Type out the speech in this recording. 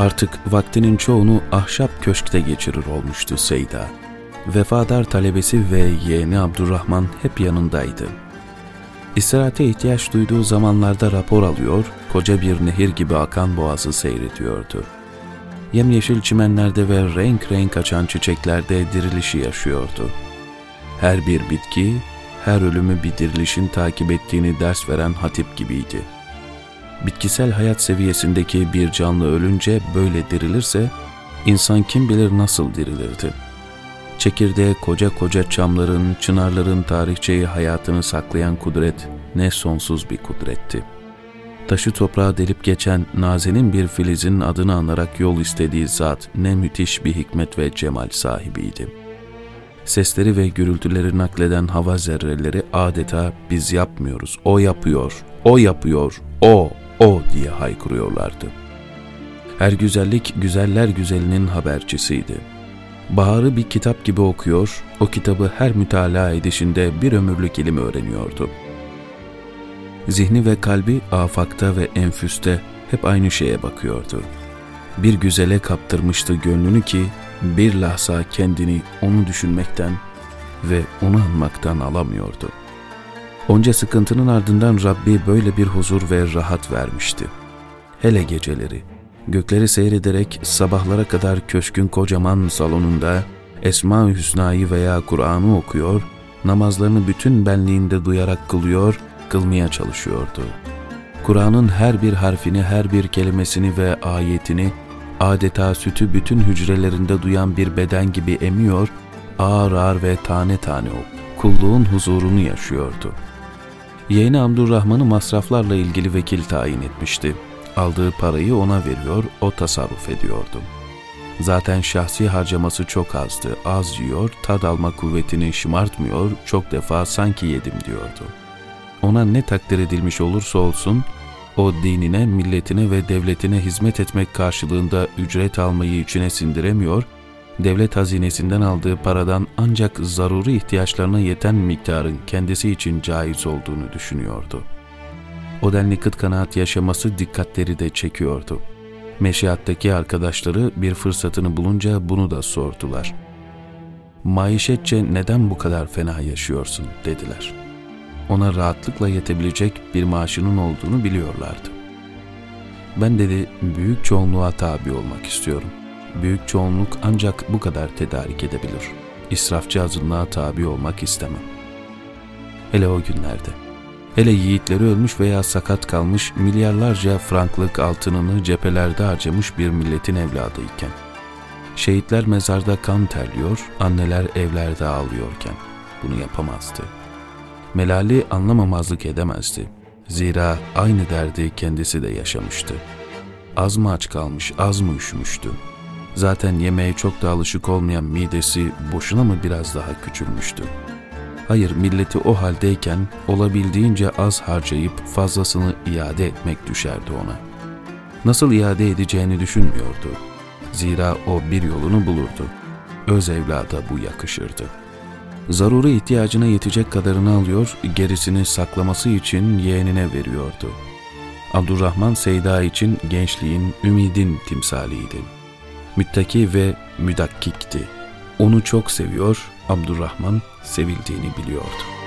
Artık vaktinin çoğunu ahşap köşkte geçirir olmuştu Seyda. Vefadar talebesi ve yeğeni Abdurrahman hep yanındaydı. İstirahate ihtiyaç duyduğu zamanlarda rapor alıyor, koca bir nehir gibi akan boğazı seyrediyordu. Yemyeşil çimenlerde ve renk renk açan çiçeklerde dirilişi yaşıyordu. Her bir bitki, her ölümü bir dirilişin takip ettiğini ders veren hatip gibiydi. Bitkisel hayat seviyesindeki bir canlı ölünce böyle dirilirse, insan kim bilir nasıl dirilirdi. Çekirdeğe koca koca çamların, çınarların tarihçeyi hayatını saklayan kudret ne sonsuz bir kudretti. Taşı toprağa delip geçen nazenin bir filizin adını anarak yol istediği zat ne müthiş bir hikmet ve cemal sahibiydi.'' Sesleri ve gürültüleri nakleden hava zerreleri adeta biz yapmıyoruz, o yapıyor, o yapıyor, o, o diye haykırıyorlardı. Her güzellik güzeller güzelinin habercisiydi. Baharı bir kitap gibi okuyor, o kitabı her mütalaa edişinde bir ömürlük ilim öğreniyordu. Zihni ve kalbi afakta ve enfüste hep aynı şeye bakıyordu. Bir güzele kaptırmıştı gönlünü ki bir lahza kendini onu düşünmekten ve onu anmaktan alamıyordu. Onca sıkıntının ardından Rabbi böyle bir huzur ve rahat vermişti. Hele geceleri, gökleri seyrederek sabahlara kadar köşkün kocaman salonunda Esma-ı Hüsna'yı veya Kur'an'ı okuyor, namazlarını bütün benliğinde duyarak kılıyor, kılmaya çalışıyordu. Kur'an'ın her bir harfini, her bir kelimesini ve ayetini adeta sütü bütün hücrelerinde duyan bir beden gibi emiyor, ağır ağır ve tane tane o kulluğun huzurunu yaşıyordu. Yeğeni Abdurrahman'ı masraflarla ilgili vekil tayin etmişti. Aldığı parayı ona veriyor, o tasarruf ediyordu. Zaten şahsi harcaması çok azdı. Az yiyor, tad alma kuvvetini şımartmıyor, çok defa sanki yedim diyordu. Ona ne takdir edilmiş olursa olsun, o dinine, milletine ve devletine hizmet etmek karşılığında ücret almayı içine sindiremiyor, devlet hazinesinden aldığı paradan ancak zaruri ihtiyaçlarına yeten miktarın kendisi için caiz olduğunu düşünüyordu. O denli kıt kanaat yaşaması dikkatleri de çekiyordu. Meşiattaki arkadaşları bir fırsatını bulunca bunu da sordular. Maişetçe neden bu kadar fena yaşıyorsun dediler.'' ona rahatlıkla yetebilecek bir maaşının olduğunu biliyorlardı. Ben dedi büyük çoğunluğa tabi olmak istiyorum. Büyük çoğunluk ancak bu kadar tedarik edebilir. İsrafçı azınlığa tabi olmak istemem. Hele o günlerde. Hele yiğitleri ölmüş veya sakat kalmış milyarlarca franklık altınını cephelerde harcamış bir milletin evladıyken. Şehitler mezarda kan terliyor, anneler evlerde ağlıyorken bunu yapamazdı.'' Melali anlamamazlık edemezdi. Zira aynı derdi kendisi de yaşamıştı. Az mı aç kalmış, az mı üşümüştü? Zaten yemeğe çok da alışık olmayan midesi boşuna mı biraz daha küçülmüştü? Hayır, milleti o haldeyken olabildiğince az harcayıp fazlasını iade etmek düşerdi ona. Nasıl iade edeceğini düşünmüyordu. Zira o bir yolunu bulurdu. Öz evlada bu yakışırdı.'' Zaruri ihtiyacına yetecek kadarını alıyor, gerisini saklaması için yeğenine veriyordu. Abdurrahman Seyda için gençliğin, ümidin timsaliydi. Müttaki ve müdakkikti. Onu çok seviyor, Abdurrahman sevildiğini biliyordu.